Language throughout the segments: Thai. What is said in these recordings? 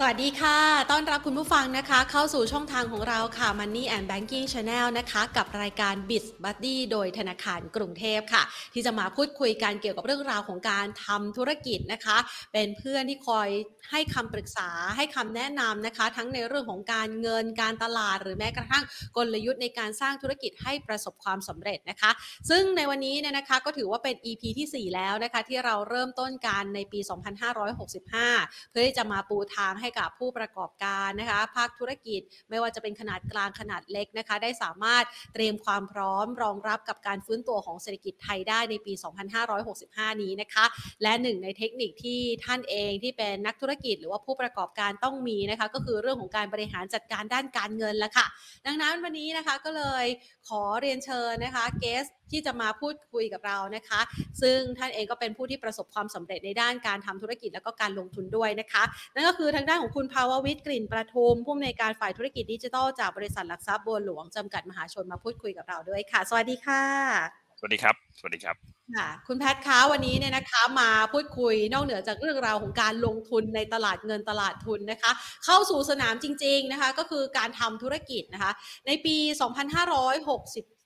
สวัสดีค่ะ ต้อนรับคุณผู้ฟังนะคะ เข้าสู่ช่องทางของเราค่ะ Money and Banking Channel นะคะ กับรายการ b i z Buddy โดยธนาคารกรุงเทพค่ะ ที่จะมาพูดคุยกันเกี่ยวกับเรื่องราวของการทำธุรกิจนะคะ เป็นเพื่อนที่คอยให้คำปรึกษาให้คำแนะนำนะคะ ทั้งในเรื่องของการเงินการตลาด หรือแม้กระทั่งกลยุทธ์ในการสร้างธุรกิจให้ประสบความสำเร็จนะคะ ซึ่งในวันนี้เนี่ยนะคะก็ถือว่าเป็น EP ที่ 4 แล้วนะคะ ที่เราเริ่มต้นการในปี 2565 เพื่อที่จะมาปูทางให้ให้กับผู้ประกอบการนะคะภาคธุรกิจไม่ว่าจะเป็นขนาดกลางขนาดเล็กนะคะ ได้สามารถเตรียมความพร้อมรองรับกับการฟื้นตัวของเศรษฐกิจไทยได้ในปี 2565 นี้นะคะ และหนึ่งในเทคนิคที่ท่านเองที่เป็นนักธุรกิจหรือว่าผู้ประกอบการต้องมีนะคะก็คือเรื่องของการบริหารจัดการด้านการเงินละค่ะ ดังนั้นวันนี้นะคะก็เลยขอเรียนเชิญนะคะเกสที่จะมาพูดคุยกับเรานะคะ ซึ่งท่านเองก็เป็นผู้ที่ประสบความสำเร็จในด้านการทำธุรกิจแล้วก็การลงทุนด้วยนะคะ นั่นก็คือทางด้านของคุณภาววิทย์กลิ่นประทุมผู้อำนวยการฝ่ายธุรกิจดิจิทัลจากบริษัทหลักทรัพย์บัวหลวงจำกัดมหาชนมาพูดคุยกับเราด้วยค่ะ สวัสดีค่ะ สวัสดีครับ สวัสดีครับค่ะคุณแพทย์คะวันนี้เนี่ยนะคะมาพูดคุยนอกเหนือจากเรื่องราวของการลงทุนในตลาดเงินตลาดทุนนะคะ เข้าสู่สนามจริง ๆนะคะ ก็คือการทำธุรกิจนะคะ ในปี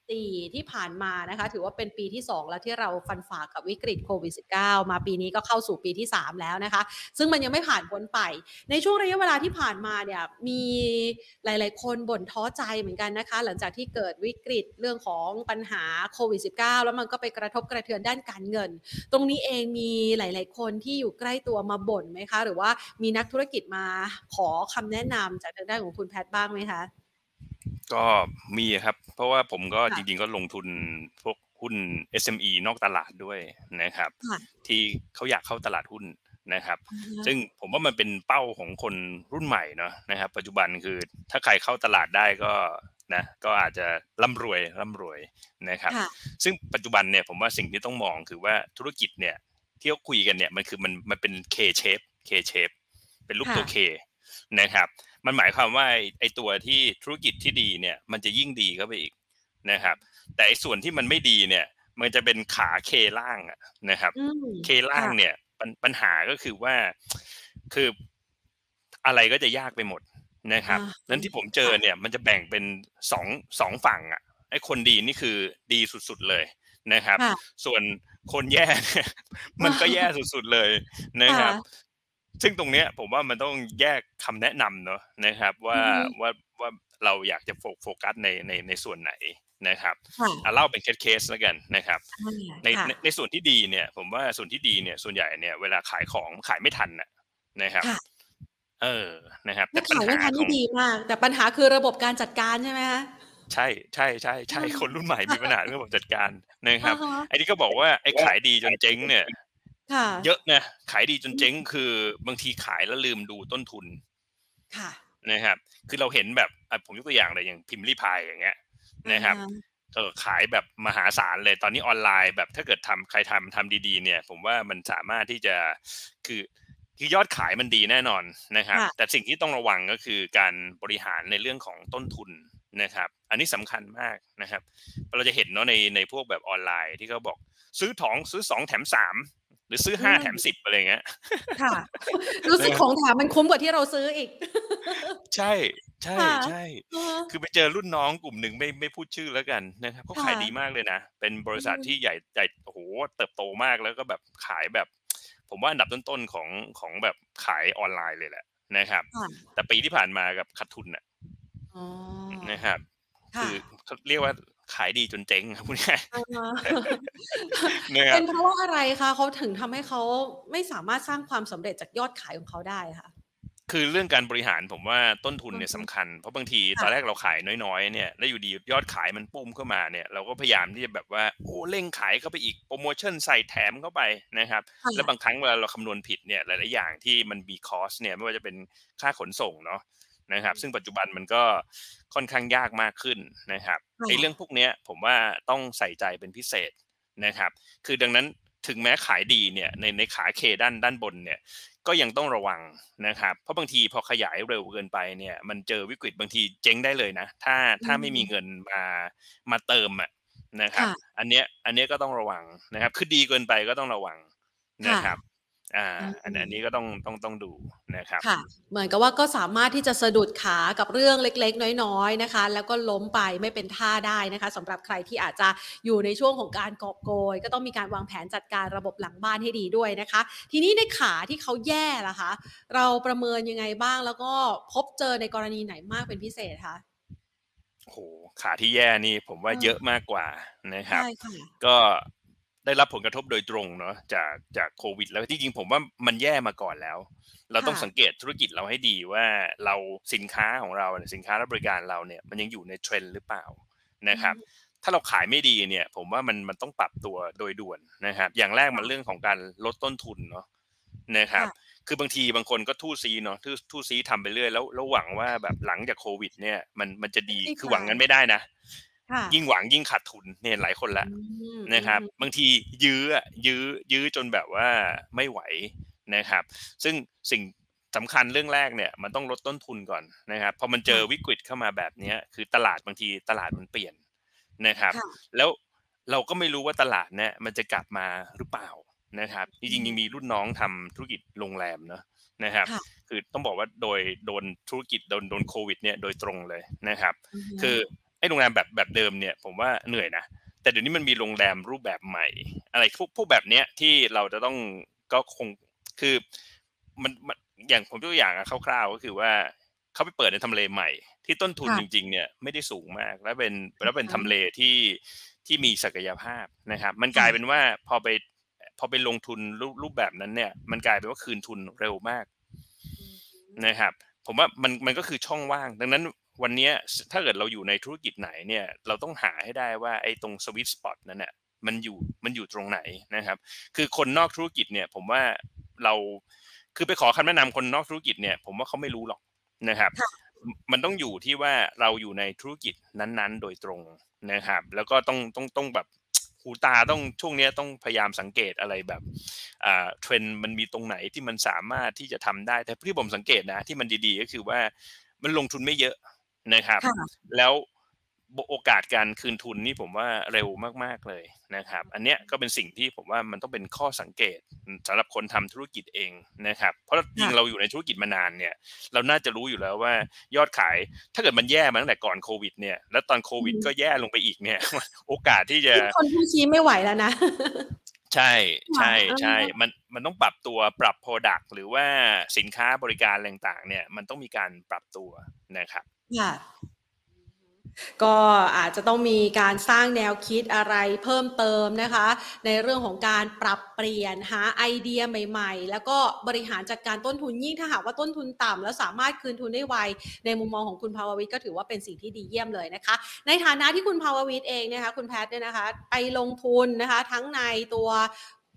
2560ที่ผ่านมานะคะ ถือว่าเป็นปีที่ 2 แล้วที่เราฟันฝ่ากับวิกฤตโควิด -19 มาปีนี้ก็เข้าสู่ปีที่ 3 แล้วนะคะ ซึ่งมันยังไม่ผ่านพ้นไป ในช่วงระยะเวลาที่ผ่านมาเนี่ยมีหลาย ๆ คนบ่นท้อใจเหมือนกันนะคะ หลังจากที่เกิดวิกฤตเรื่องของปัญหาโควิด -19 แล้วมันก็ไปกระทบกระเทือนด้านการเงิน ตรงนี้เองมีหลาย ๆ คนที่อยู่ใกล้ตัวมาบ่นไหมคะ หรือว่ามีนักธุรกิจมาขอคำแนะนำจากทางด้านของคุณแพทย์บ้างไหมคะ ก็มีครับ เพราะว่าผมก็ค่ะจริงๆก็ลงทุนพวกหุ้น SME นอกตลาดด้วยนะครับ ค่ะที่เขาอยากเข้าตลาดหุ้นนะครับอือฮึซึ่งผมว่ามันเป็นเป้าของคนรุ่นใหม่เนาะนะครับ ปัจจุบันคือถ้าใครเข้าตลาดได้ก็นะก็อาจจะร่ำรวยร่ำรวยนะครับ ค่ะซึ่งปัจจุบันเนี่ยผมว่าสิ่งที่ต้องมองคือว่าธุรกิจเนี่ยที่เขาคุยกันเนี่ยมันคือมันมันเป็น K shape K shape เป็นรูปตัวค่ะ K นะครับ มันหมายความว่าไอ้ไอ้ตัวที่ธุรกิจที่ดีเนี่ย มันจะยิ่งดีเข้าไปอีกนะครับ แต่ไอ้ส่วนที่มันไม่ดีเนี่ย มันจะเป็นขาเคล่างอะนะครับอืมเคล่างเนี่ยปัญปัญหาก็คือว่าคืออะไรก็จะยากไปหมดนะครับอ่านั้นที่ผมเจอเนี่ย มันจะแบ่งเป็นสองสองฝั่งอะไอ้คนดีนี่คือดีสุดๆเลยนะครับค่ะส่วนคนแย่เนี่ยมันก็แย่สุดๆเลยนะครับค่ะ ซึ่งตรงเนี้ยผมว่ามันต้องแยกคำแนะนำเนอะนะครับว่าอือฮึว่าว่าเราอยากจะโฟโฟกัสในในในส่วนไหนนะครับค่ะอะเล่าเป็นเคสๆแล้วกันนะครับในค่ะในในส่วนที่ดีเนี่ย ผมว่าส่วนที่ดีเนี่ยส่วนใหญ่เนี่ยเวลาขายของขายไม่ทันน่ะนะครับค่ะเออนะครับถ้าปัญขายไม่หาทันขอนี่งดีมาก แต่ปัญหาคือระบบการจัดการใช่ไหมคะใช่ใช่ใช่ใช่อืมคนรุ่นใหม่มีปัญหาเรื่องระบบจัดการนะครับอ่าฮะไอ้ที่ก็บอกว่าไอ้ขายดีจนเจ๊งเนี่ยค่ะ เยอะนะขายดีจนเจ๊งคือบางทีขายแล้วลืมดูต้นทุนค่ะนะครับ คือเราเห็นแบบอะผมยกตัวอย่างเลยอย่างพิมพ์รีพายอย่างเงี้ยนะครับอ่าเออขายแบบมหาศาลเลยตอนนี้ออนไลน์แบบถ้าเกิดทำใครทำทำดีๆ เนี่ย ผมว่ามันสามารถที่จะคือคือยอดขายมันดีแน่นอนนะครับค่ะแต่สิ่งที่ต้องระวังก็คือการบริหารในเรื่องของต้นทุนนะครับ อันนี้สำคัญมากนะครับ เราจะเห็นเนาะในในพวกแบบออนไลน์ที่เขาบอก ซื้อถองซื้อสองแถมสามห รือซื้อห้าอืมแถมสิบอะไรเงี้ยค่ะ รู้สึกของแถมมันคุ้มกว่าที่เราซื้ออีก ใช่ใช่ค่ะใช่อือฮะคือไปเจอรุ่นน้องกลุ่มหนึ่งไม่ไม่พูดชื่อแล้วกันนะครับเขาขายค่ะดีมากเลยนะ เป็นบริษัทอืมที่ใหญ่ใหญ่โอ้โหเติบโตมากแล้วก็แบบขายแบบ ผมว่าอันดับต้นๆของของแบบขายออนไลน์เลยแหละนะครับค่ะแต่ปีที่ผ่านมากับขาดทุนน่ะอ๋อนะครับค่ะคือเขาเรียกว่า ขายดีจนเจ๊งครับพูดง่ายอ่าฮะๆนะครัเป็บนเพราะว่าอะไรคะเขาถึงทำให้เขาไม่สามารถสร้างความสำเร็จจากยอดขายของเขาได้ค่ะ คือเรื่องการบริหารผมว่าต้นทุนเนี่ยอือฮึสำคัญ เพราะบางทีค่ะตอนแรกเราขายน้อยๆเนี่ยแล้วอยู่ดียอดขายมันปุ้มเข้ามาเนี่ย เราก็พยายามที่จะแบบว่าโอ้เร่งขายเข้าไปอีกโปรโมชั่นใส่แถมเข้าไปนะครับค่ะแล้วบางครั้งเวลาเราคำนวณผิดเนี่ยหลายๆอย่างที่มันมีคอสเนี่ยไม่ว่าจะเป็นค่าขนส่งเนาะ นะครับ ซึ่งปัจจุบันมันก็ค่อนข้างยากมากขึ้นนะครับค่ะไอ้เรื่องพวกเนี้ยผมว่าต้องใส่ใจเป็นพิเศษนะครับ คือดังนั้นถึงแม้ขายดีเนี่ยในในขาเคด้านด้านบนเนี่ยก็ยังต้องระวังนะครับ เพราะบางทีพอขยายเร็วเกินไปเนี่ย มันเจอวิกฤตบางทีเจ๊งได้เลยนะ ถ้าถ้าไม่มีเงินมามาเติมอะนะครับค่ะอันเนี้ยอันเนี้ยก็ต้องระวังนะครับ คือดีเกินไปก็ต้องระวังนะครับ อ่าอืมอันอันนี้ก็ต้องต้องต้องดูนะครับค่ะ เหมือนกับว่าก็สามารถที่จะสะดุดขากับเรื่องเล็กๆ น้อย ๆนะคะ แล้วก็ล้มไปไม่เป็นท่าได้นะคะสำหรับใครที่อาจจะอยู่ในช่วงของการกอบโกย ก็ต้องมีการวางแผนจัดการระบบหลังบ้านให้ดีด้วยนะคะ ทีนี้ในขาที่เขาแย่ล่ะคะ เราประเมินยังไงบ้างแล้วก็พบเจอในกรณีไหนมากเป็นพิเศษคะโอ้โหขาที่แย่นี่ผมว่าเออเยอะมากกว่านะครับใช่ค่ะก็ ได้รับผลกระทบโดยตรงเนาะจากจากโควิด แล้วจริงๆผมว่ามันแย่มาก่อนแล้ว เราต้องค่ะสังเกตธุรกิจเราให้ดีว่าเราสินค้าของเราเนี่ยสินค้าและบริการเราเนี่ยมันยังอยู่ในเทรนด์หรือเปล่านะครับ ถ้าเราขายไม่ดีเนี่ย ผมว่ามันมันต้องปรับตัวโดยด่วนนะครับ อย่างแรกมันเรื่องของการลดต้นทุนเนาะนะครับค่ะคือบางทีบางคนก็ทู่ซีเนาะทู่ทู่ซีทำไปเรื่อยแล้วแล้วหวังว่าแบบหลังจากโควิด เนี่ยมันมันจะดีคลี่คลายคือหวังกันไม่ได้นะค่ะ ยิ่งหวังยิ่งขาดทุนเนี่ยหลายคนละอืมนะครับอืมบางทียื้ออะยื้อยื้อจนแบบว่าไม่ไหวนะครับ ซึ่งสิ่งสำคัญเรื่องแรกเนี่ยมันต้องลดต้นทุนก่อนนะครับพอมันเจอวิกฤตเข้ามาแบบเนี้ยคือตลาดบางทีตลาดมันเปลี่ยนนะครับค่ะแล้วเราก็ไม่รู้ว่าตลาดเนี่ยมันจะกลับมาหรือเปล่านะครับจริงๆยังมีรุ่นน้องทำธุรกิจโรงแรมเนอะนะครับค่ะคือต้องบอกว่าโดยโดนธุรกิจโดนโดนโควิดเนี่ยโดยตรงเลยนะครับอือฮึคือ ไอ้โรงแรมแบบแบบเดิมเนี่ยผมว่าเหนื่อยนะแต่เดี๋ยวนี้มันมีโรงแรมรูปแบบใหม่ อะไรพวกพวกแบบเนี้ยที่เราจะต้องก็คงคือมันมันอย่างผมยกตัวอย่างอะคร่าวๆก็คือว่าเขาไปเปิดในทำเลใหม่ ที่ต้นทุนค่ะจริง ๆ เนี่ยไม่ได้สูงมาก แล้วเป็นแล้วเป็นอือฮึทำเลที่ที่มีศักยภาพนะครับ มันกลายเป็นว่าพอไปพอไปลงทุนรูปรูปแบบนั้นเนี่ย มันกลายเป็นว่าคืนทุนเร็วมากนะครับ ผมว่ามันมันก็คือช่องว่าง ดังนั้น วันเนี้ยถ้าเกิดเราอยู่ในธุรกิจไหนเนี่ยเราต้องหาให้ได้ว่าไอ้ตรงสวิตสปอตนั้นเนี่ยมันอยู่มันอยู่ตรงไหนนะครับ คือคนนอกธุรกิจเนี่ยผมว่าเราคือไปขอคำแนะนำคนนอกธุรกิจเนี่ยผมว่าเขาไม่รู้หรอกนะครับค่ะมันต้องอยู่ที่ว่าเราอยู่ในธุรกิจนั้นๆ โดยตรงนะครับ แล้วก็ต้องต้องต้องแบบหูตาต้องช่วงเนี้ยต้องพยายามสังเกตอะไรแบบอ่าเทรนด์มันมีตรงไหนที่มันสามารถที่จะทำได้แต่ที่ผมสังเกตนะที่มันดีๆ ก็คือว่ามันลงทุนไม่เยอะ นะครับค่ะแล้วโอกาสการคืนทุนนี่ผมว่าเร็วมากๆเลยนะครับ อันเนี้ยก็เป็นสิ่งที่ผมว่ามันต้องเป็นข้อสังเกตสำหรับคนทำธุรกิจเองนะครับ เพราะจริงเราอยู่ในธุรกิจมานานเนี่ย เราน่าจะรู้อยู่แล้วว่ายอดขาย ถ้าเกิดมันแย่มาตั้งแต่ก่อนโควิด เนี่ย แล้วตอนโควิดอืมก็แย่ลงไปอีกเนี่ย โอกาสที่จะทุกคนผู้ชี้ไม่ไหวแล้วนะใช่ใช่ค่ะใช่อ่าฮะมันมันต้องปรับตัวปรับ Product หรือว่าสินค้าบริการอะไรต่างๆเนี่ย มันต้องมีการปรับตัวนะครับ ค่ะ ก็อาจจะต้องมีการสร้างแนวคิดอะไรเพิ่มเติมนะคะ ในเรื่องของการปรับเปลี่ยนหาไอเดียใหม่ ๆ แล้วก็บริหารจัดการต้นทุนยิ่งถ้าหากว่าต้นทุนต่ำแล้วสามารถคืนทุนได้ไวในมุมมองของคุณภาววิทย์ก็ถือว่าเป็นสิ่งที่ดีเยี่ยมเลยนะคะ ในฐานะที่คุณภาววิทย์เองนะคะคุณแพทย์เนี่ยนะคะ ไปลงทุนนะคะ ทั้งในตัว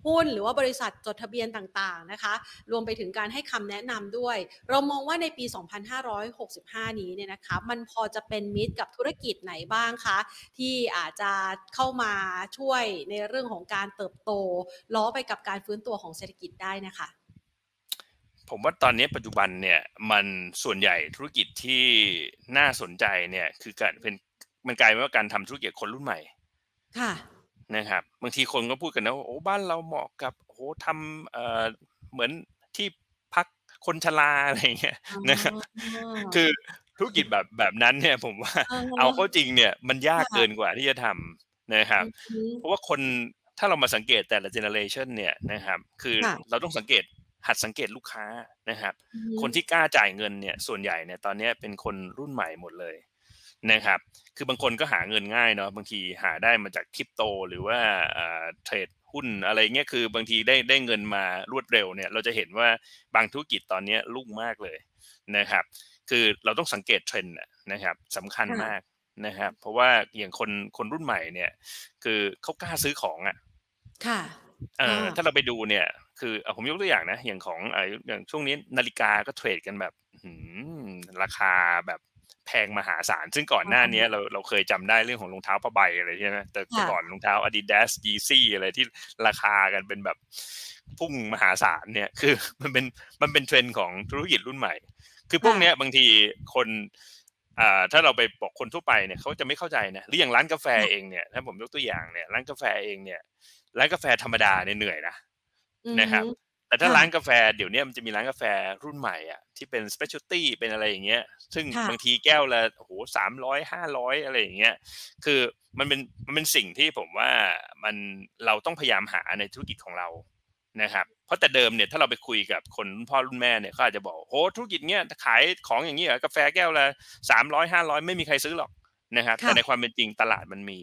หุ้นหรือว่าบริษัทจดทะเบียนต่างๆนะคะ รวมไปถึงการให้คำแนะนำด้วย เรามองว่าในปี 2565 นี้เนี่ยนะคะ มันพอจะเป็นมิตรกับธุรกิจไหนบ้างคะ ที่อาจจะเข้ามาช่วยในเรื่องของการเติบโต ล้อไปกับการฟื้นตัวของเศรษฐกิจได้นะคะผมว่าตอนนี้ปัจจุบันเนี่ยมันส่วนใหญ่ธุรกิจที่น่าสนใจเนี่ยคือการเป็นมันกลายเป็นว่าการทำธุรกิจคนรุ่นใหม่ ค่ะ นะครับ บางทีคนก็พูดกันนะว่าโอ้บ้านเราเหมาะกับโอ้โหทำเอ่อเหมือนที่พักคนชราอะไรอย่างเงี้ยนะครับคือธุรกิจแบบแบบนั้นเนี่ยผมว่าอ๋อเอาเข้าจริงเนี่ยมันยากค่ะเกินกว่าที่จะทำนะครับอืมเพราะว่าคนถ้าเรามาสังเกตแต่ละ generation เนี่ยนะครับ คือค่ะเราต้องสังเกตหัดสังเกตลูกค้านะครับอืมคนที่กล้าจ่ายเงินเนี่ยส่วนใหญ่เนี่ยตอนเนี้ยเป็นคนรุ่นใหม่หมดเลย นะครับ คือบางคนก็หาเงินง่ายเนาะบางทีหาได้มาจากคริปโต หรือว่าอ่าเทรดหุ้นอะไรเงี้ยคือบางทีได้ได้เงินมารวดเร็วเนี่ย เราจะเห็นว่าบางธุรกิจตอนเนี้ยรุ่งมากเลยนะครับ คือเราต้องสังเกตเทรนด์น่ะนะครับสำคัญค่ะมากนะครับ เพราะว่าอย่างคนคนรุ่นใหม่เนี่ย คือเขากล้าซื้อของอะ ค่ะเอออ่าถ้าเราไปดูเนี่ย คือเอาผมยกตัวอย่างนะ อย่างของเอ่ออย่างช่วงนี้นาฬิกาก็เทรดกันแบบหืมราคาแบบ แพงมหาศาล ซึ่งก่อนหน้านี้เราเราเคยจำได้เรื่องของรองเท้าผ้าใบอะไรใช่ไหมแต่แต่ค่ะก่อนรองเท้า Adidas Yeezy อะไรที่ราคากันเป็นแบบพุ่งมหาศาลเนี่ยคือมันเป็นมันเป็นเทรนด์ของธุรกิจรุ่นใหม่ คือพวกเนี้ยบางทีคนอ่าถ้าเราไปบอกคนทั่วไปเนี่ยเขาจะไม่เข้าใจนะหรืออย่างร้านกาแฟเองเนี่ยถ้าผมยกตัวอย่างเนี่ยร้านกาแฟเองเนี่ยร้านกาแฟธรรมดาเนี่ยเหนื่อยนะอืมนะครับ แต่แต่ถ้าค่ะร้านกาแฟเดี๋ยวเนี้ยมันจะมีร้านกาแฟรุ่นใหม่อะที่เป็น specialty เป็นอะไรอย่างเงี้ย ซึ่งค่ะบางทีแก้วละโอ้โหสามร้อยห้าร้อยอะไรอย่างเงี้ย คือมันเป็นมันเป็นสิ่งที่ผมว่ามันเราต้องพยายามหาในธุรกิจของเรานะครับ เพราะแต่เดิมเนี่ยถ้าเราไปคุยกับคนรุ่นพ่อรุ่นแม่เนี่ยเขาอาจจะบอกโหธุรกิจเนี้ยขายของอย่างนี้เหรอกาแฟแก้วละสามร้อยห้าร้อยไม่มีใครซื้อหรอกนะครับค่ะแต่ในความเป็นจริงตลาดมันมี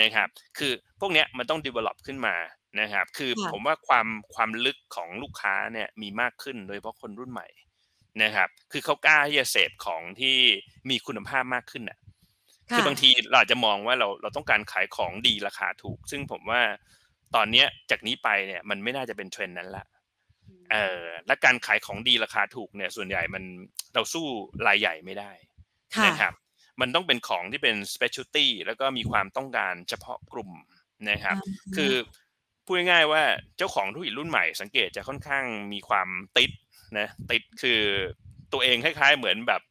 นะครับ คือพวกเนี้ยมันต้อง develop ขึ้นมา นะครับ คือค่ะผมว่าความความลึกของลูกค้าเนี่ยมีมากขึ้นโดยเฉพาะคนรุ่นใหม่นะครับ คือเขากล้าที่จะเสพของที่มีคุณภาพมากขึ้นน่ะคือบางทีเราอาจจะมองว่าเราเราต้องการขายของดีราคาถูก ซึ่งผมว่าตอนเนี้ยจากนี้ไปเนี่ยมันไม่น่าจะเป็นเทรนด์นั้นละเออและการขายของดีราคาถูกเนี่ย ส่วนใหญ่มันเราสู้รายใหญ่ไม่ได้ค่ะนะครับ มันต้องเป็นของที่เป็น specialty แล้วก็มีความต้องการเฉพาะกลุ่มนะครับ คือ พูดง่ายๆว่าเจ้าของธุรกิจรุ่นใหม่สังเกตจะค่อนข้างมีความติดนะติดคือตัวเองคล้าย ๆ เหมือนแบบ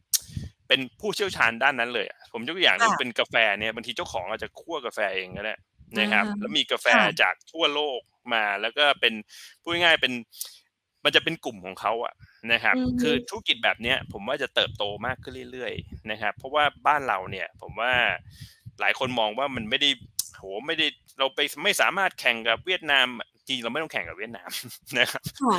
เป็นผู้เชี่ยวชาญด้านนั้นเลยอะผมยกตัวอย่างว่าค่ะเป็นกาแฟเนี่ยบางทีเจ้าของอาจจะคั่วกาแฟเองก็ได้นะครับอ่าฮะแล้วมีกาแฟค่ะจากทั่วโลกมาแล้วก็เป็นพูดง่ายๆเป็นมันจะเป็นกลุ่มของเขาอะนะครับอืมคือธุรกิจแบบเนี้ยผมว่าจะเติบโตมากขึ้นเรื่อยๆนะครับ เพราะว่าบ้านเราเนี่ย ผมว่าหลายคนมองว่ามันไม่ได้ โหไม่ได้เราไปไม่สามารถแข่งกับเวียดนามจริงเราไม่ต้องแข่งกับเวียดนามนะครับค่ะ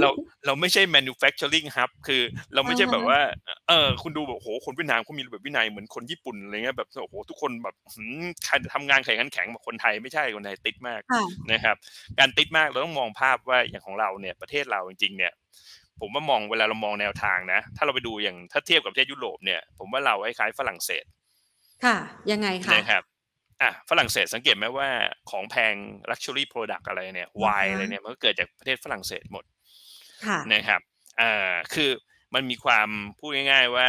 เราเราไม่ใช่ manufacturing hub คือเราไม่ใช่อ่าฮะแบบว่า เออคุณดูแบบโหคนเวียดนามเขามีระเบียบวินัยเหมือนคนญี่ปุ่นอะไรเงี้ยแบบโอ้โหทุกคนแบบหืมใครทำงานแข่งขันแข็งแบบคนไทยไม่ใช่คนไทยติดมากค่ะนะครับ การติดมากเราต้องมองภาพว่าอย่างของเราเนี่ยประเทศเราจริงๆเนี่ยผมว่ามองเวลาเรามองแนวทางนะ ถ้าเราไปดูอย่างถ้าเทียบกับประเทศยุโรปเนี่ย ผมว่าเราคล้ายๆฝรั่งเศส ค่ะ ยังไงคะนะครับ อะฝรั่งเศสสังเกตไหมว่าของแพง luxury product อะไรเนี่ยอ่าฮะไวน์อะไรเนี่ยมันก็เกิดจากประเทศฝรั่งเศสหมดค่ะนะครับอ่าคือมันมีความพูดง่าย ๆว่า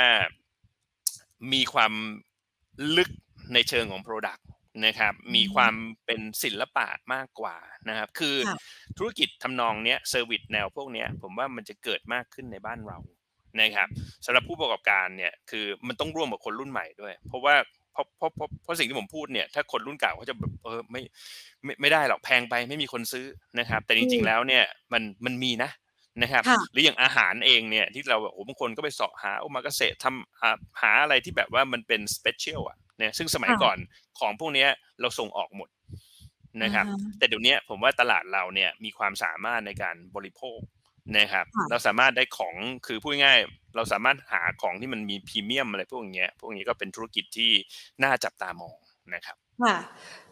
มีความลึกในเชิงของ Product นะครับมีความเป็นศิลปะมากกว่านะครับ คือค่ะธุรกิจทำนองเนี้ย service แนวพวกเนี้ยผมว่ามันจะเกิดมากขึ้นในบ้านเรานะครับสำหรับผู้ประกอบการเนี่ยคือมันต้องร่วมกับคนรุ่นใหม่ด้วย เพราะว่า เพราะเพราะเพราะเพราะสิ่งที่ผมพูดเนี่ยถ้าคนรุ่นเก่าเขาจะแบบเออไม่ไม่ไม่ได้หรอกแพงไปไม่มีคนซื้อนะครับ แต่จริง ๆ แล้วเนี่ยมันมันมีนะนะครับค่ะหรืออย่างอาหารเองเนี่ยที่เราแบบโอ้บางคนก็ไปเสาะหาโอมากาเสะทำหาหาอะไรที่แบบว่ามันเป็น special อะเนี่ยซึ่งสมัยค่ะก่อนของพวกเนี้ยเราส่งออกหมดนะครับอ่าฮะแต่เดี๋ยวนี้ผมว่าตลาดเราเนี่ยมีความสามารถในการบริโภคนะครับค่ะเราสามารถได้ของคือพูดง่ายๆ เราสามารถหาของที่มันมีพรีเมียมอะไรพวกเนี้ยพวกนี้ก็เป็นธุรกิจที่น่าจับตามองนะครับค่ะ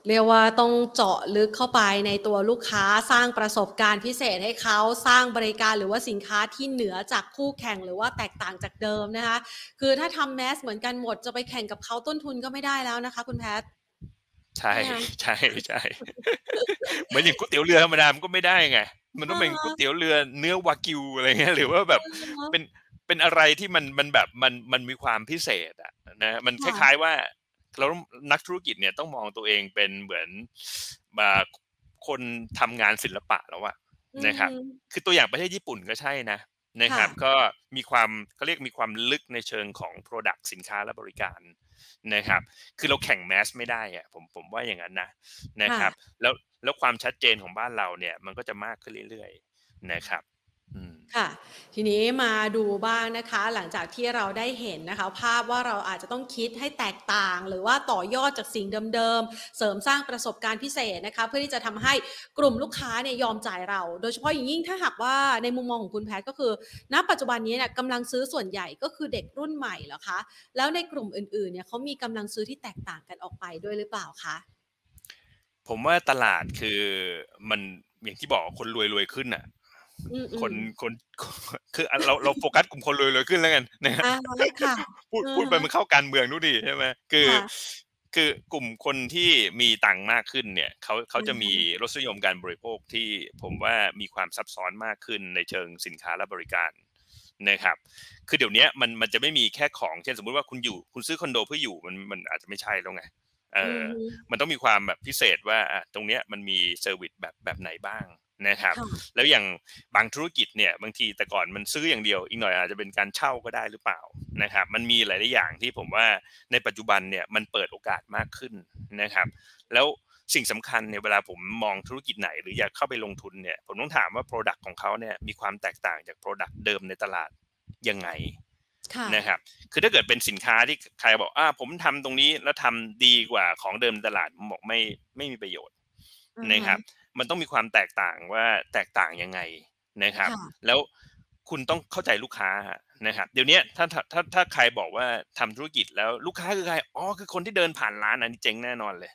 เรียกว่าต้องเจาะลึกเข้าไปในตัวลูกค้าสร้างประสบการณ์พิเศษให้เขาสร้างบริการหรือว่าสินค้าที่เหนือจากคู่แข่งหรือว่าแตกต่างจากเดิมนะคะ คือถ้าทำแมสเหมือนกันหมดจะไปแข่งกับเขาต้นทุนก็ไม่ได้แล้วนะคะ คุณแพทใช่เนี่ยใช่ใช่เหมือนอย่างก๋วยเตี๋ยวเรือธรรมดามันก็ไม่ได้ไง มันต้องเป็นอ่าฮะก๋วยเตี๋ยวเรือเนื้อวากิวอะไรเงี้ยหรือว่าแบบเป็น เป็นอะไรที่มันมันแบบมันมันมีความพิเศษอะนะมันคค่ะล้ายๆว่าเราต้องนักธุรกิจเนี่ยต้องมองตัวเองเป็นเหมือนมาคนทำงานศิลปะแล้วอะนะครับอืมคือตัวอย่างประเทศญี่ปุ่นก็ใช่นะนะครับค่ะก็มีความเขาเรียกมีความลึกในเชิงของ Product สินค้าและบริการนะครับ คือเราแข่งแมสไม่ได้อะผมผมว่าอย่างนั้นนะนะครับ แล้วแล้วความชัดเจนของบ้านเราเนี่ย มันก็จะมากขึ้นเรื่อยๆนะครับอืม ค่ะ ทีนี้มาดูบ้างนะคะ หลังจากที่เราได้เห็นนะคะ ภาพว่าเราอาจจะต้องคิดให้แตกต่าง หรือว่าต่อยอดจากสิ่งเดิมๆ เสริมสร้างประสบการณ์พิเศษนะคะ เพื่อที่จะทำให้กลุ่มลูกค้าเนี่ยยอมจ่ายเรา โดยเฉพาะอย่างยิ่งถ้าหากว่าในมุมมองของคุณแพทย์ก็คือ ณ ปัจจุบันนี้เนี่ยกำลังซื้อส่วนใหญ่ก็คือเด็กรุ่นใหม่เหรอคะแล้วในกลุ่มอื่นๆเนี่ยเขามีกำลังซื้อที่แตกต่างกันออกไปด้วยหรือเปล่าคะผมว่าตลาดคือมันอย่างที่บอกคนรวยรวยขึ้นอะ คนคนคือเราเราโฟกัสกลุ่มคนรวยรวยขึ้นแล้วกันนะฮะอ่าค่ะพูดอือพูดไปฮึมันเข้าการเมืองดูดิใช่ไหมคือค่ะคือกลุ่มคนที่มีตังค์มากขึ้นเนี่ยเขาเขาจะอืมมีรสนิยมการบริโภคที่ผมว่ามีความซับซ้อนมากขึ้นในเชิงสินค้าและบริการนะครับ คือเดี๋ยวนี้มันมันจะไม่มีแค่ของ เช่นสมมุติว่าคุณอยู่คุณซื้อคอนโดเพื่ออยู่มันมันอาจจะไม่ใช่แล้วไงเอออมมันต้องมีความแบบพิเศษว่าอะตรงเนี้ยมันมี service แบบแบบไหนบ้าง นะครับค่ะแล้วอย่างบางธุรกิจเนี่ยบางทีแต่ก่อนมันซื้ออย่างเดียว อีกหน่อยอาจจะเป็นการเช่าก็ได้หรือเปล่านะครับ มันมีหลาย ๆ อย่างที่ผมว่าในปัจจุบันเนี่ยมันเปิดโอกาสมากขึ้นนะครับ แล้วสิ่งสำคัญเนี่ยเวลาผมมองธุรกิจไหน หรืออยากเข้าไปลงทุนเนี่ยผมต้องถามว่า Product ของเขาเนี่ยมีความแตกต่างจาก Product เดิมในตลาดยังไงค่ะนะครับ คือถ้าเกิดเป็นสินค้าที่ใครบอกอ่าผมทำตรงนี้แล้วทำดีกว่าของเดิมในตลาดผมบอกไม่ไม่มีประโยชน์อือฮึนะครับ มันต้องมีความแตกต่างว่าแตกต่างยังไงนะครับค่ะแล้วคุณต้องเข้าใจลูกค้าฮะนะครับเดี๋ยวนี้ถ้าถ้าถ้าถ้าใครบอกว่าทำธุรกิจแล้วลูกค้าคือใครอ๋อคือคนที่เดินผ่านร้านอันนี้เจ๊งแน่นอนเลย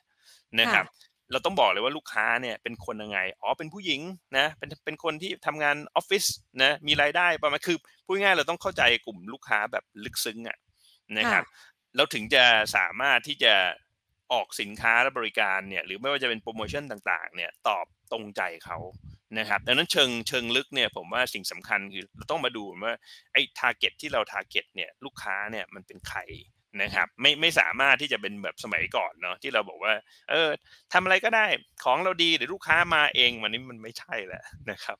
นะครับเราต้องบอกเลยว่าลูกค้าเนี่ยเป็นคนยังไง อ๋อ เป็นผู้หญิงนะ เป็น เป็นคนที่ทำงานออฟฟิศนะ มีรายได้ประมาณ คือพูดง่ายๆเราต้องเข้าใจกลุ่มลูกค้าแบบลึกซึ้งอะนะครับเราถึงจะสามารถที่จะ ออกสินค้าและบริการเนี่ยหรือไม่ว่าจะเป็นโปรโมชั่นต่างๆเนี่ยตอบตรงใจเขานะครับดังนั้นเชิงเชิงลึกเนี่ยผมว่าสิ่งสำคัญคือเราต้องมาดูว่าไอ้ target ที่เรา target เนี่ยลูกค้าเนี่ยมันเป็นใครนะครับไม่ไม่สามารถที่จะเป็นแบบสมัยก่อนเนาะที่เราบอกว่าเออทำอะไรก็ได้ของเราดีเดี๋ยวลูกค้ามาเองวันนี้มันไม่ใช่แหละนะครับ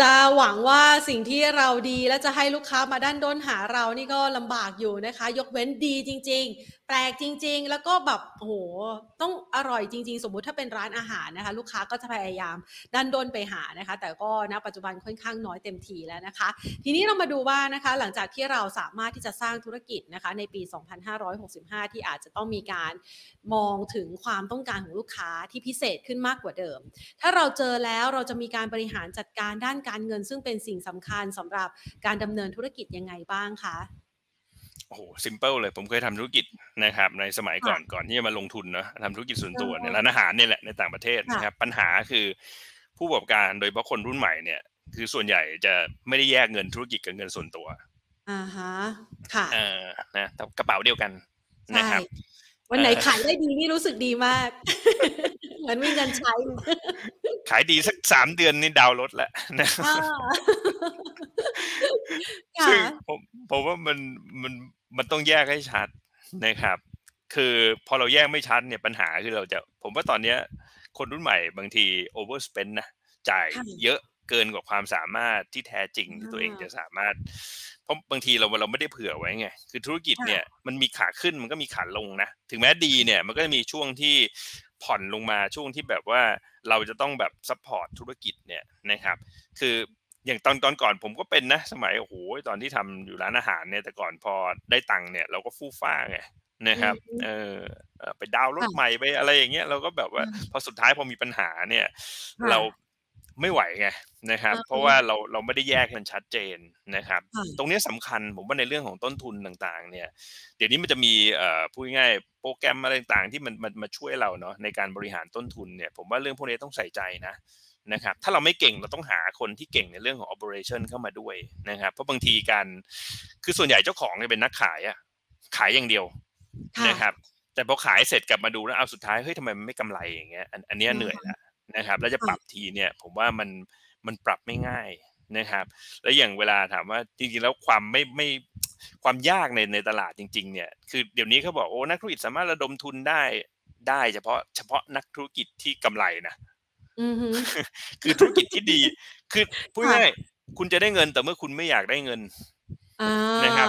จะหวังว่าสิ่งที่เราดีแล้วจะให้ลูกค้ามาด้านด้นหาเรานี่ก็ลำบากอยู่นะคะ ยกเว้นดีจริง ๆ แปลกจริง ๆ แล้วก็แบบโหต้องอร่อยจริง ๆ สมมุติถ้าเป็นร้านอาหารนะคะ ลูกค้าก็จะพยายามด้านด้นไปหานะคะ แต่ก็ณปัจจุบันค่อนข้างน้อยเต็มทีแล้วนะคะ ทีนี้เรามาดูว่านะคะ หลังจากที่เราสามารถที่จะสร้างธุรกิจนะคะ ในปี 2565 ที่อาจจะต้องมีการมองถึงความต้องการของลูกค้าที่พิเศษขึ้นมากกว่าเดิม ถ้าเราเจอแล้วเราจะมีการบริหารจัดการด้านการเงิน ซึ่งเป็นสิ่งสำคัญสำหรับการดำเนินธุรกิจยังไงบ้างคะ โอ้โหซิมเปิลเลยผมเคยทำธุรกิจนะครับ ในสมัยก่อนก่อนที่จะมาลงทุนเนาะทำธุรกิจส่วนตัวเนี่ยร้านอาหารเนี่ยแหละในต่างประเทศนะครับ ปัญหาคือผู้ประกอบการโดยเฉพาะคนรุ่นใหม่เนี่ย คือส่วนใหญ่จะไม่ได้แยกเงินธุรกิจกับเงินส่วนตัวอ่าฮะค่ะเออนะแต่กระเป๋าเดียวกันใช่นะครับ วันไหนเอ่อขายได้ดีนี่รู้สึกดีมาก เหมือนมีเงินใช้ ขายดีสักสามเดือนนี่ดาวน์รถแล้วนะอ่าค่ะซึ่งผมผมว่ามันมันมันต้องแยกให้ชัดนะครับ คือพอเราแยกไม่ชัดเนี่ยปัญหาคือเราจะ ผมว่าตอนเนี้ย คนรุ่นใหม่บางที overspend นะจ่ายค่ะเยอะเกินกว่าความสามารถที่แท้จริงที่ตัวเองอ่าจะสามารถเพ ราะบางทีเราเราไม่ได้เผื่อไว้ไงคือธุรกิจค่ะเนี่ยมันมีขาขึ้นมันก็มีขาลงนะถึงแม้ดีเนี่ยมันก็จะมีช่วงที่ผ่อนลงมาช่วงที่แบบว่าเราจะต้องแบบ support ธุรกิจเนี่ยนะครับ คืออย่างตอนตอนก่อนผมก็เป็นนะสมัยโอ้โหตอนที่ทำอยู่ร้านอาหารเนี่ยแต่ก่อนพอได้ตังค์เนี่ยเราก็ฟู่ฟ่าไงนะครับอืมเออเอ่อไปดาวน์รถค่ะใหม่ไปอะไรอย่างเงี้ยเราก็แบบว่าอืมพอสุดท้ายพอมีปัญหาเนี่ยค่ะเรา ไม่ไหวไงนะครับอืมเพราะว่าเราเราไม่ได้แยกมันชัดเจนนะครับค่ะตรงเนี้ยสำคัญผมว่าในเรื่องของต้นทุนต่างๆ เนี่ย เดี๋ยวนี้มันจะมีเอ่อพูดง่ายๆโปรแกรมอะไรต่างๆที่มันมันมาช่วยเราเนาะในการบริหารต้นทุนเนี่ยผมว่าเรื่องพวกนี้ต้องใส่ใจนะนะครับถ้าเราไม่เก่งเราต้องหาคนที่เก่งในเรื่องของ operation เข้ามาด้วยนะครับเพราะบางทีการคือส่วนใหญ่เจ้าของเนี่ยเป็นนักขายอะขายอย่างเดียวค่ะนะครับ แต่พอขายเสร็จกลับมาดูแล้วเอาสุดท้ายเฮ้ยทำไมมันไม่กำไรอย่างเงี้ยอันอันเนี้ยอืมเหนื่อยแล้ว นะครับ แล้วจะค่ะปรับทีเนี่ย ผมว่ามันมันปรับไม่ง่ายนะครับ แล้วอย่างเวลาถามว่าจริงๆแล้วความไม่ไม่ความยากในในตลาดจริง ๆ เนี่ย คือเดี๋ยวนี้เขาบอกโอ้นักธุรกิจสามารถระดมทุนได้ได้เฉพาะเฉพาะนักธุรกิจที่กำไรนะอือฮึคือธุรกิจที่ดี คือพูดค่ะง่ายๆคุณจะได้เงินแต่เมื่อคุณไม่อยากได้เงินอ่านะครับ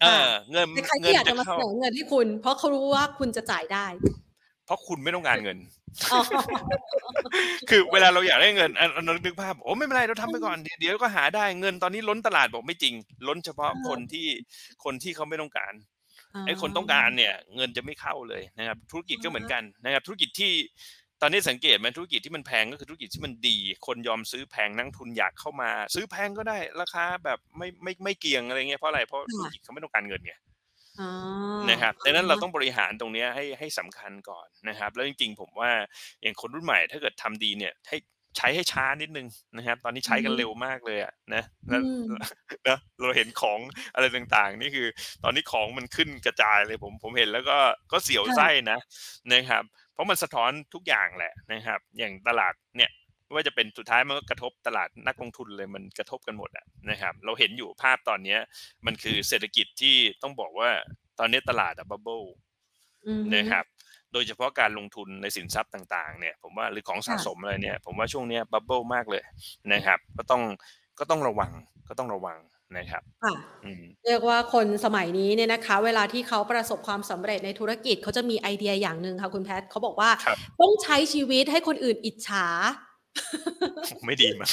เอค่ะอเงินใครเงิที่นอยากจะจะมาเสเข้านอเงินให้คุณ เพราะเขารู้ว่าคุณจะจ่ายได้ เพราะคุณไม่ต้องการเงินอ๋อ คือเวลาเราอยากได้เงินอันอันนึกภาพโอ้ไม่เป็นไรเราทำไปก่อนเดี๋ยวเดี๋ยวก็หาได้เงินตอนนี้ล้นตลาดบอกไม่จริง ล้นเฉพาะเออคนที่คนที่เขาไม่ต้องการไอ้คนต้องการเนี่ยเงินจะไม่เข้าเลยนะครับ ธุรกิจก็เหมือนกันนะครับ ธุรกิจที่ตอนนี้สังเกตไหมธุรกิจที่มันแพงก็คือธุรกิจที่มันดี คนยอมซื้อแพงนักทุนอยากเข้ามา ซื้อแพงก็ได้ราคาแบบไม่ไม่ไม่เกี่ยงอะไรเงี้ยเพราะอะไรเพราะค่ะธุรกิจเขาไม่ต้องการเงินไง อ๋อนะครับดังนั้นเราต้องบริหารตรงเนี้ยให้ให้สำคัญก่อนนะครับ แล้วจริงๆ ผมว่าอย่างคนรุ่นใหม่ถ้าเกิดทำดีเนี่ยให้ใช้ให้ช้านิดนึงนะครับ ตอนนี้ใช้กันอืมเร็วมากเลยอะนะแล้วอืมนะเราเห็นของอะไรต่างๆ นี่คือ ตอนนี้ของมันขึ้นกระจายเลยผมผมเห็นแล้วก็ก็เสียวไส้นะนะครับ เพราะมันสะท้อนทุกอย่างแหละนะครับ อย่างตลาดเนี่ยไม่ ว่าจะเป็นสุดท้ายมันก็กระทบตลาดนักลงทุนเลยมันกระทบกันหมดอะนะครับ เราเห็นอยู่ภาพตอนเนี้ย มันคือเศรษฐกิจที่ต้องบอกว่าตอนนี้ตลาดอะบับเบิลอือฮึนะครับโดยเฉพาะการลงทุนในสินทรัพย์ต่างๆเนี่ยผมว่าหรือของสะค่ะสมอะไรเนี่ย ผมว่าช่วงเนี้ยบับเบิลมากเลยนะครับ ก็ต้องก็ต้องระวังก็ต้องระวังนะครับค่ะอืมเรียกว่าคนสมัยนี้เนี่ยนะคะ เวลาที่เขาประสบความสำเร็จในธุรกิจเขาจะมีไอเดียอย่างหนึ่งค่ะคุณแพทย์เขาบอกว่าครับต้องใช้ชีวิตให้คนอื่นอิจฉา ไม่ดีมั้ง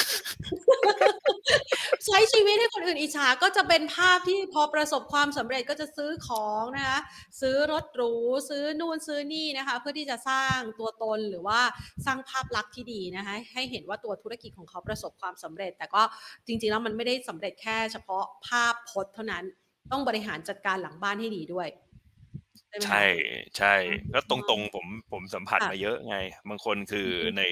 ใช้ชีวิตให้คนอื่นอิจฉาก็จะเป็นภาพที่พอประสบความสำเร็จก็จะซื้อของนะคะซื้อรถหรูซื้อนู่นซื้อนี่นะคะ เพื่อที่จะสร้างตัวตนหรือว่าสร้างภาพลักษณ์ที่ดีนะคะให้เห็นว่าตัวธุรกิจของเขาประสบความสำเร็จ แต่ก็จริง ๆ แล้วมันไม่ได้สำเร็จแค่เฉพาะภาพพจน์เท่านั้นต้องบริหารจัดการหลังบ้านให้ดีด้วยใช่ไหมคะใช่ใช่อืมก็ตรงๆผมผมสัมผัสค่ะมาเยอะไง บางคนคืออมใน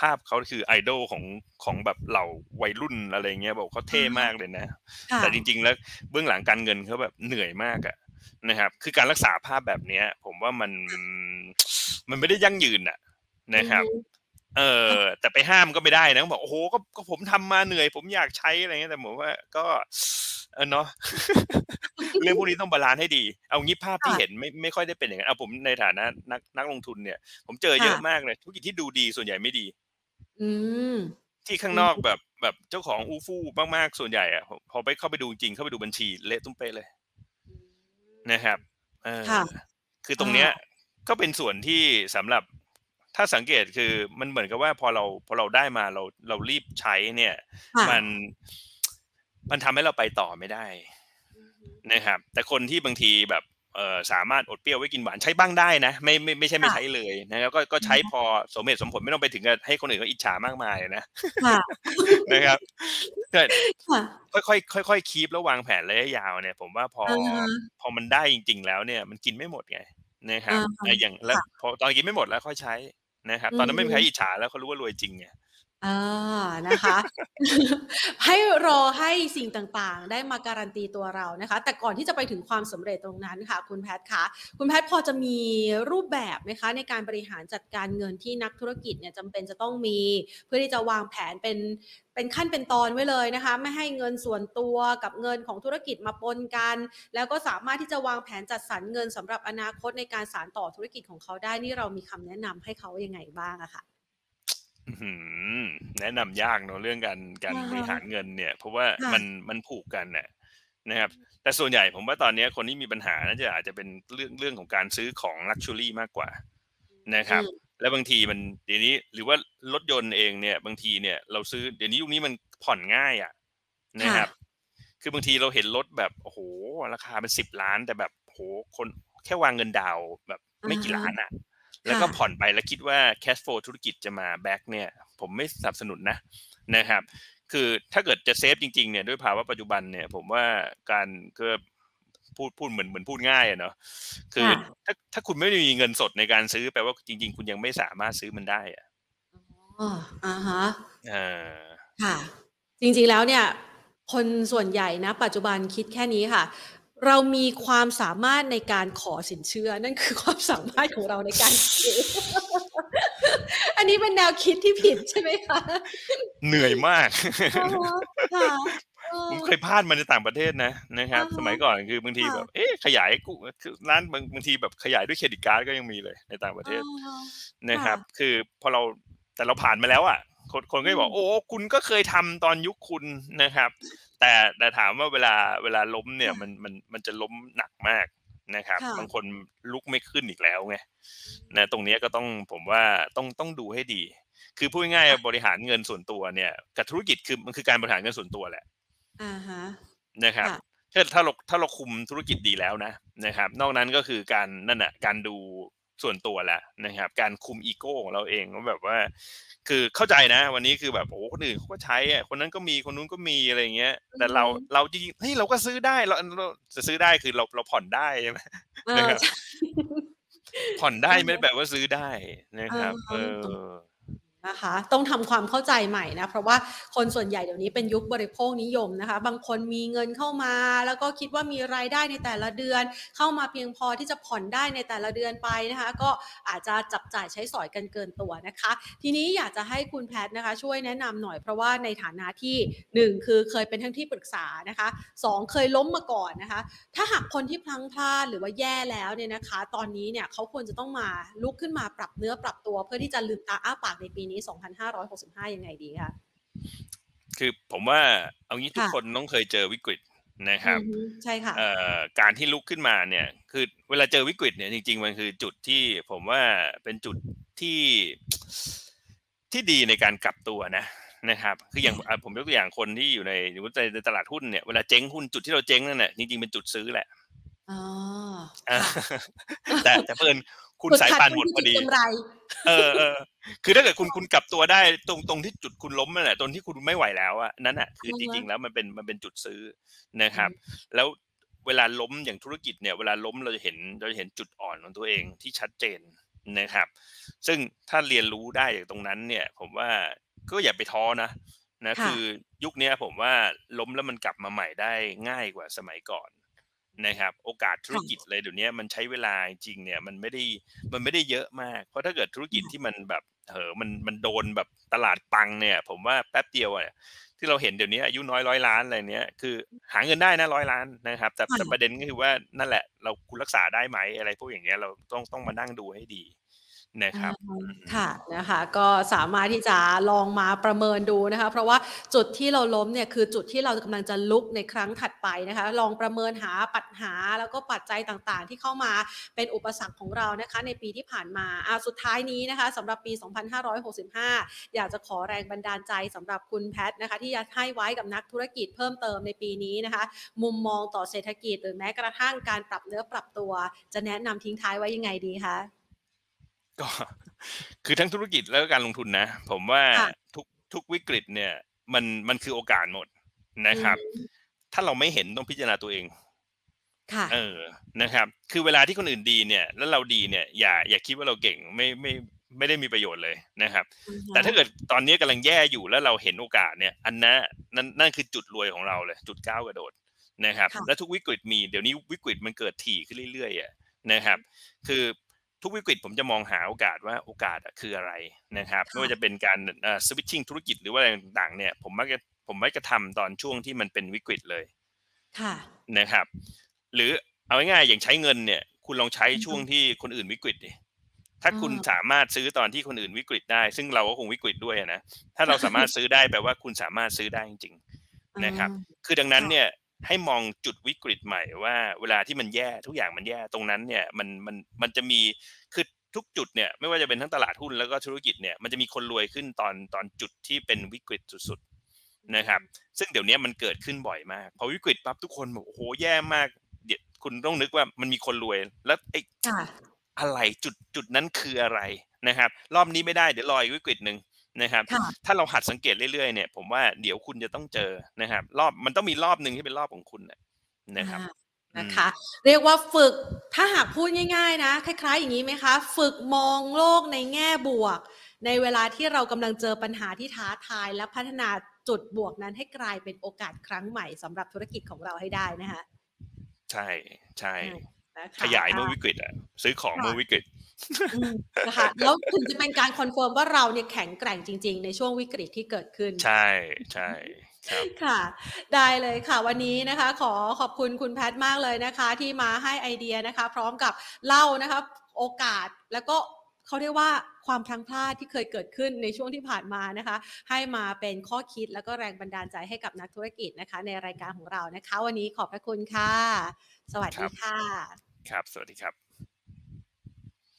ภาพเขาคือไอดอลของของแบบเหล่าวัยรุ่นอะไรเงี้ยบอกเขาเท่มากเลยนะค่ะแต่จริง ๆ แล้วเบื้องหลังการเงินเขาแบบเหนื่อยมากอะนะครับ คือการรักษาภาพแบบเนี้ย ผมว่ามันมันไม่ได้ยั่งยืนอะนะครับอืมเออแต่ไปห้ามก็ไม่ได้นะบอกโอ้โหก็ก็ผมทำมาเหนื่อย ผมอยากใช้อะไรเงี้ยแต่ผมว่าก็ เออเนาะเรื่องพวกนี้ต้อง balance ให้ดี เอางี้ภาพที่ค่ะเห็นไม่ไม่ค่อยได้เป็นอย่างนั้นเอาผมในฐานะนักนักลงทุนเนี่ย ผมเจอเยอะค่ะมากเลยธุรกิจที่ดูดีส่วนใหญ่ไม่ดี อืม ที่ข้างนอกแบบแบบเจ้าของอู้ฟู่มากๆส่วนใหญ่อะพอพอไปเข้าไปดูจริงเข้าไปดูบัญชีเละตุ้มเป๊ะเลยนะครับเออค่ะ คือตรงเนี้ย ก็เป็นส่วนที่สำหรับถ้าสังเกตคือมันเหมือนกับว่าพอเราพอเราได้มาเราเรารีบใช้เนี่ยค่ะมันมันทำให้เราไปต่อไม่ได้นะครับ แต่คนที่บางทีแบบ เออสามารถอดเปรี้ยวไว้กินหวานใช้บ้างได้นะไม่ไม่ไม่ใช่ไม่ค่ะใช้เลยนะครับก็ก็ใช้อืมพอสมเหตุสมผลไม่ต้องไปถึงกับให้คนอื่นเขาอิจฉามากมายนะค่ะนะครับก็ค่ะค่อยๆค่อยๆคีปแล้ววางแผนระยะยาวเนี่ย ผมว่าพออ่าฮะพอมันได้จริง ๆ แล้วเนี่ยมันกินไม่หมดไงนะครับอ่าฮะแต่อย่างแล้วค่ะพอตอนกินไม่หมดแล้วค่อยใช้นะครับ ตอนนั้นไม่มีใครอืมอิจฉาแล้วเขารู้ว่ารวยจริงไง อ่า นะคะ ให้รอให้สิ่งต่างๆ ได้มาการันตีตัวเรานะคะ แต่ก่อนที่จะไปถึงความสำเร็จตรงนั้นค่ะ คุณแพทย์คะคุณแพทย์พอจะมีรูปแบบไหมคะ ในการบริหารจัดการเงินที่นักธุรกิจเนี่ยจำเป็นจะต้องมี เพื่อที่จะวางแผนเป็นเป็นขั้นเป็นตอนไว้เลยนะคะ ไม่ให้เงินส่วนตัวกับเงินของธุรกิจมาปนกัน แล้วก็สามารถที่จะวางแผนจัดสรรเงินสำหรับอนาคตในการสานต่อธุรกิจของเขาได้นี่เรามีคำแนะนำให้เขายังไงบ้างอะค่ะ อื้อหือ แนะนำยากเนอะเรื่องการการอ่าฮะบริหารเงินเนี่ย เพราะว่าค่ะ มันมันผูกกันน่ะนะครับ แต่ส่วนใหญ่ผมว่าตอนนี้คนที่มีปัญหาน่าจะอาจจะเป็นเรื่องเรื่องของการซื้อของลักชัวรี่มากกว่านะครับอืมแล้วบางทีมันเดี๋ยวนี้หรือว่ารถยนต์เองเนี่ย บางทีเนี่ยเราซื้อเดี๋ยวนี้ยุคนี้มันผ่อนง่ายอะนะครับ คือบางทีเราเห็นรถแบบโอ้โหราคาเป็นสิบล้าน แต่แบบโอ้โหคนแค่วางเงินดาวน์แบบไม่กี่อ่าฮะ ล้านอะ แล้วก็ค่ะผ่อนไปแล้วคิดว่า cash flow ธุรกิจจะมา back เนี่ย ผมไม่สนับสนุนนะนะครับ คือถ้าเกิดจะ safe จริงๆเนี่ยด้วยภาวะปัจจุบันเนี่ย ผมว่าการก็พูดพูดเหมือนเหมือนพูดง่ายอะเนาะคือค่ะถ้าถ้าคุณไม่มีเงินสดในการซื้อแปลว่าจริง ๆ คุณยังไม่สามารถซื้อมันได้อะอ๋ออ่าฮะเออค่ะ จริงๆแล้วเนี่ย คนส่วนใหญ่นะ ปัจจุบันคิดแค่นี้ค่ะ เรามีความสามารถในการขอสินเชื่อ นั่นคือความสามารถของเราในการซื้ออันนี้เป็นแนวคิดที่ผิดใช่ไหมคะ เหนื่อยมากอ๋อค่ะเออผมเคยพลาดมาในต่างประเทศนะนะครับอ่าฮะสมัยก่อนคือบางทีค่ะแบบ เอ๊ะขยายกูคือร้านบางบางทีแบบขยายด้วยเครดิตการ์ดก็ยังมีเลยในต่างประเทศอ๋อนะครับค่ะคือพอเราแต่เราผ่านมาแล้วอะ คนคนก็จะบอกอืมโอ้คุณก็เคยทำตอนยุคคุณนะครับ แต่แต่ถามว่าเวลาเวลาล้มเนี่ยค่ะมันมันมันจะล้มหนักมากนะครับค่ะบางคนลุกไม่ขึ้นอีกแล้วไงนะตรงเนี้ยก็ต้องผมว่าต้องต้องดูให้ดี คือพูดง่ายๆบริหารเงินส่วนตัวเนี่ยกับธุรกิจคือมันคือการบริหารเงินส่วนตัวแหละอ่าฮะนะครับค่ะถ้าถ้าเราถ้าเราคุมธุรกิจดีแล้วนะนะครับ นอกนั้นก็คือการนั่นแหะการดู ส่วนตัวแหละนะครับ การคุมอีโก้ของเราเองว่าแบบว่า คือเข้าใจนะ วันนี้คือแบบโอ้คนอื่นเขาก็ใช้อะคนนั้นก็มีคนนู้นก็มีอะไรเงี้ย แต่เราอือฮึเราจริงๆเฮ้ยเราก็ซื้อได้เราเราจะซื้อได้คือเราเราผ่อนได้ใช่ไหมเออนะครับใช่ผ่อนได้อือฮึไม่ได้แปลว่าซื้อได้นะครับอืเออฮึอ นะคะ ต้องทำความเข้าใจใหม่นะ เพราะว่าคนส่วนใหญ่เดี๋ยวนี้เป็นยุคบริโภคนิยมนะคะ บางคนมีเงินเข้ามา แล้วก็คิดว่ามีรายได้ในแต่ละเดือน เข้ามาเพียงพอที่จะผ่อนได้ในแต่ละเดือนไปนะคะ ก็อาจจะจับจ่ายใช้สอยกันเกินตัวนะคะ ทีนี้อยากจะให้คุณแพทย์นะคะ ช่วยแนะนำหน่อยเพราะว่าในฐานะที่หนึ่งคือเคยเป็นทั้งที่ปรึกษานะคะสองเคยล้มมาก่อนนะคะ ถ้าหากคนที่พลังพลาดหรือว่าแย่แล้วเนี่ยนะคะ ตอนนี้เนี่ยเขาควรจะต้องมาลุกขึ้นมาปรับเนื้อปรับตัวเพื่อที่จะลืมตาอ้าปากในปีนี้2565 ยังไงดีคะคือผมว่าเอางี้ทุกค่ะคนต้องเคยเจอวิกฤตนะครับอือฮึใช่ค่ะเอ่อการที่ลุกขึ้นมาเนี่ย คือเวลาเจอวิกฤตเนี่ยจริง ๆ มันคือจุดที่ผมว่าเป็นจุดที่ที่ดีในการกลับตัวนะนะครับ คืออย่างอะผมยกตัวอย่างคนที่อยู่ในสมมติในตลาดหุ้นเนี่ยเวลาเจ๊งหุ้นจุดที่เราเจ๊งนั่นแหละจริงๆเป็นจุดซื้อแหละอ๋ออะค่ะแต่แต่เพิ่น คุณจุดสายขาปานทุหมดที่พอดีจุกำไรเออเออคือถ้าเกิดคุณคุณกลับตัวได้ตรงตรงที่จุดคุณล้มนั่นแหละตรงที่คุณไม่ไหวแล้วอะนั่นอะคืออือจฮึริงๆแล้วมันเป็นมันเป็นจุดซื้อนะครับ แล้วเวลาล้มอย่างธุรกิจเนี่ยเวลาล้มเราจะเห็นเราจะเห็นจุดอ่อนของตัวเองที่ชัดเจนนะครับ ซึ่งถ้าเรียนรู้ได้จากตรงนั้นเนี่ย ผมว่าก็อย่าไปท้อนะนะค่ะคือยุคเนี้ยผมว่าล้มแล้วมันกลับมาใหม่ได้ง่ายกว่าสมัยก่อน นะครับโอกาสธุรกิจเลยเดี๋ยวนี้มันใช้เวลาจริงๆเนี่ยมันไม่ได้มันไม่ได้เยอะมาก เพราะถ้าเกิดธุรกิจที่มันแบบเออมันมันโดนแบบตลาดปังเนี่ย ผมว่าแป๊บเดียวอะที่เราเห็นเดี๋ยวนี้อายุน้อยร้อยล้านอะไรเนี้ยคือหาเงินได้นะร้อยล้านนะครับแต่ค่ะแต่ประเด็นก็คือว่านั่นแหละ เราคุณรักษาได้ไหมอะไรพวกอย่างเงี้ยเราต้องต้องมานั่งดูให้ดี นะครับอ่าค่ะนะคะก็สามารถที่จะลองมาประเมินดูนะคะ เพราะว่าจุดที่เราล้มเนี่ยคือจุดที่เรากำลังจะลุกในครั้งถัดไปนะคะ ลองประเมินหาปัญหาแล้วก็ปัจจัยต่างๆ ที่เข้ามาเป็นอุปสรรคของเรานะคะ ในปีที่ผ่านมาอ่าสุดท้ายนี้นะคะสำหรับปี 2565 อยากจะขอแรงบันดาลใจสำหรับคุณแพทนะคะ ที่จะให้ไว้กับนักธุรกิจเพิ่มเติมในปีนี้นะคะ มุมมองต่อเศรษฐกิจหรือแม้กระทั่งการปรับเนื้อปรับตัว จะแนะนำทิ้งท้ายไว้ยังไงดีคะ ก็คือทั้งธุรกิจแล้วก็การลงทุนนะ ผมว่าค่ะทุกทุกวิกฤตเนี่ย มันมันคือโอกาสหมดนะครับอืมถ้าเราไม่เห็นต้องพิจารณาตัวเองค่ะเออนะครับ คือเวลาที่คนอื่นดีเนี่ย แล้วเราดีเนี่ย อย่าอย่าคิดว่าเราเก่งไม่ไม่ไม่ได้มีประโยชน์เลยนะครับ แต่ถ้าเกิดตอนนี้กำลังแย่อยู่แล้วเราเห็นโอกาสเนี่ย อันนั้นนั่นนั่นคือจุดรวยของเราเลย จุดก้าวกระโดดนะครับค่ะและทุกวิกฤตมีเดี๋ยวนี้วิกฤตมันเกิดถี่ขึ้นเรื่อยๆอะนะครับ คือ ทุกวิกฤตผมจะมองหาโอกาสว่าโอกาสอะคืออะไรนะครับค่ะไม่ว่าจะเป็นการเอ่อสวิตชิ่งธุรกิจหรือว่าอะไรต่างๆเนี่ยผมมักจะผมมักจะทำตอนช่วงที่มันเป็นวิกฤตเลยค่ะนะครับ หรือเอาง่ายๆอย่างใช้เงินเนี่ย คุณลองใช้อืมช่วงที่คนอื่นวิกฤตดิถ้าคุณอืมสามารถซื้อตอนที่คนอื่นวิกฤตได้ ซึ่งเราก็คงวิกฤตด้วยอะนะถ้าเราสามารถซื้อได้แปลว่าคุณสามารถซื้อได้จริง ๆ นะครับ คือดังนั้นค่ะเนี่ย ให้มองจุดวิกฤตใหม่ว่า เวลาที่มันแย่ทุกอย่างมันแย่ตรงนั้นเนี่ยมันมันมันจะมีคือทุกจุดเนี่ยไม่ว่าจะเป็นทั้งตลาดหุ้นแล้วก็ธุรกิจเนี่ยมันจะมีคนรวยขึ้นตอนตอนจุดที่เป็นวิกฤตสุดๆนะครับ ซึ่งเดี๋ยวนี้มันเกิดขึ้นบ่อยมากพอวิกฤตปั๊บทุกคนบอกโอ้โหแย่มากเดี๋ยวคุณต้องนึกว่ามันมีคนรวยแล้วไอ้ค่ะอะไรจุดจุดนั้นคืออะไรนะครับ รอบนี้ไม่ได้เดี๋ยวรออีกวิกฤตหนึ่ง นะครับค่ะถ้าเราหัดสังเกตเรื่อยๆเนี่ย ผมว่าเดี๋ยวคุณจะต้องเจอนะครับ รอบมันต้องมีรอบหนึ่งที่เป็นรอบของคุณน่ะนะครับอ่านะคะเรียกว่าฝึกถ้าหากพูดง่าย ๆ นะคล้าย ๆ อย่างนี้ไหมคะ ฝึกมองโลกในแง่บวก ในเวลาที่เรากำลังเจอปัญหาที่ท้าทาย และพัฒนาจุดบวกนั้นให้กลายเป็นโอกาสครั้งใหม่สำหรับธุรกิจของเราให้ได้นะคะใช่ใช่นะคะ ขยายเมื่อวิกฤตอะซื้อของค่ะเมื่อวิกฤตอืมนะคะแล้วถึงจะเป็นการ confirm ว่าเราเนี่ยแข็งแกร่งจริง ๆ ในช่วงวิกฤตที่เกิดขึ้น ใช่ใช่ครับค่ะ ได้เลยค่ะวันนี้นะคะ ขอขอบคุณคุณแพทย์มากเลยนะคะ ที่มาให้ไอเดียนะคะ พร้อมกับเล่านะคะโอกาสแล้วก็เขาเรียกว่าความพลังพลาดที่เคยเกิดขึ้นในช่วงที่ผ่านมานะคะ ให้มาเป็นข้อคิดแล้วก็แรงบันดาลใจให้กับนักธุรกิจนะคะ ในรายการของเรานะคะ วันนี้ขอบพระคุณค่ะ สวัสครัดีบค่ะ ครับ สวัสดีครับ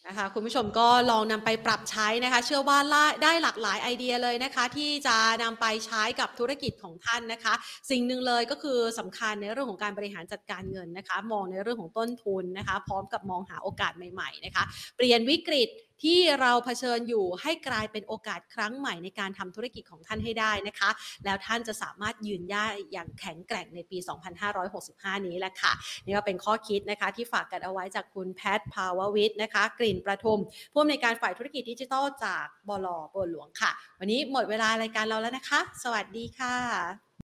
นะคะคุณผู้ชมก็ลองนำไปปรับใช้นะคะ เชื่อว่าได้หลากหลายไอเดียเลยนะคะ ที่จะนำไปใช้กับธุรกิจของท่านนะคะ สิ่งหนึ่งเลยก็คือสำคัญในเรื่องของการบริหารจัดการเงินนะคะ มองในเรื่องของต้นทุนนะคะ พร้อมกับมองหาโอกาสใหม่ ๆ นะคะ เปลี่ยนวิกฤต ที่เราเผชิญอยู่ให้กลายเป็นโอกาสครั้งใหม่ในการทำธุรกิจของท่านให้ได้นะคะ แล้วท่านจะสามารถยืนได้อย่างแข็งแกร่งในปี 2565 นี้แหละค่ะ นี่ก็เป็นข้อคิดนะคะที่ฝากกันเอาไว้จากคุณแพทย์ภาววิทย์นะคะ กลิ่นประทุมผู้อำนวยการฝ่ายธุรกิจดิจิทัลจากบลบัวหลวงค่ะ วันนี้หมดเวลารายการเราแล้วนะคะ สวัสดีค่ะ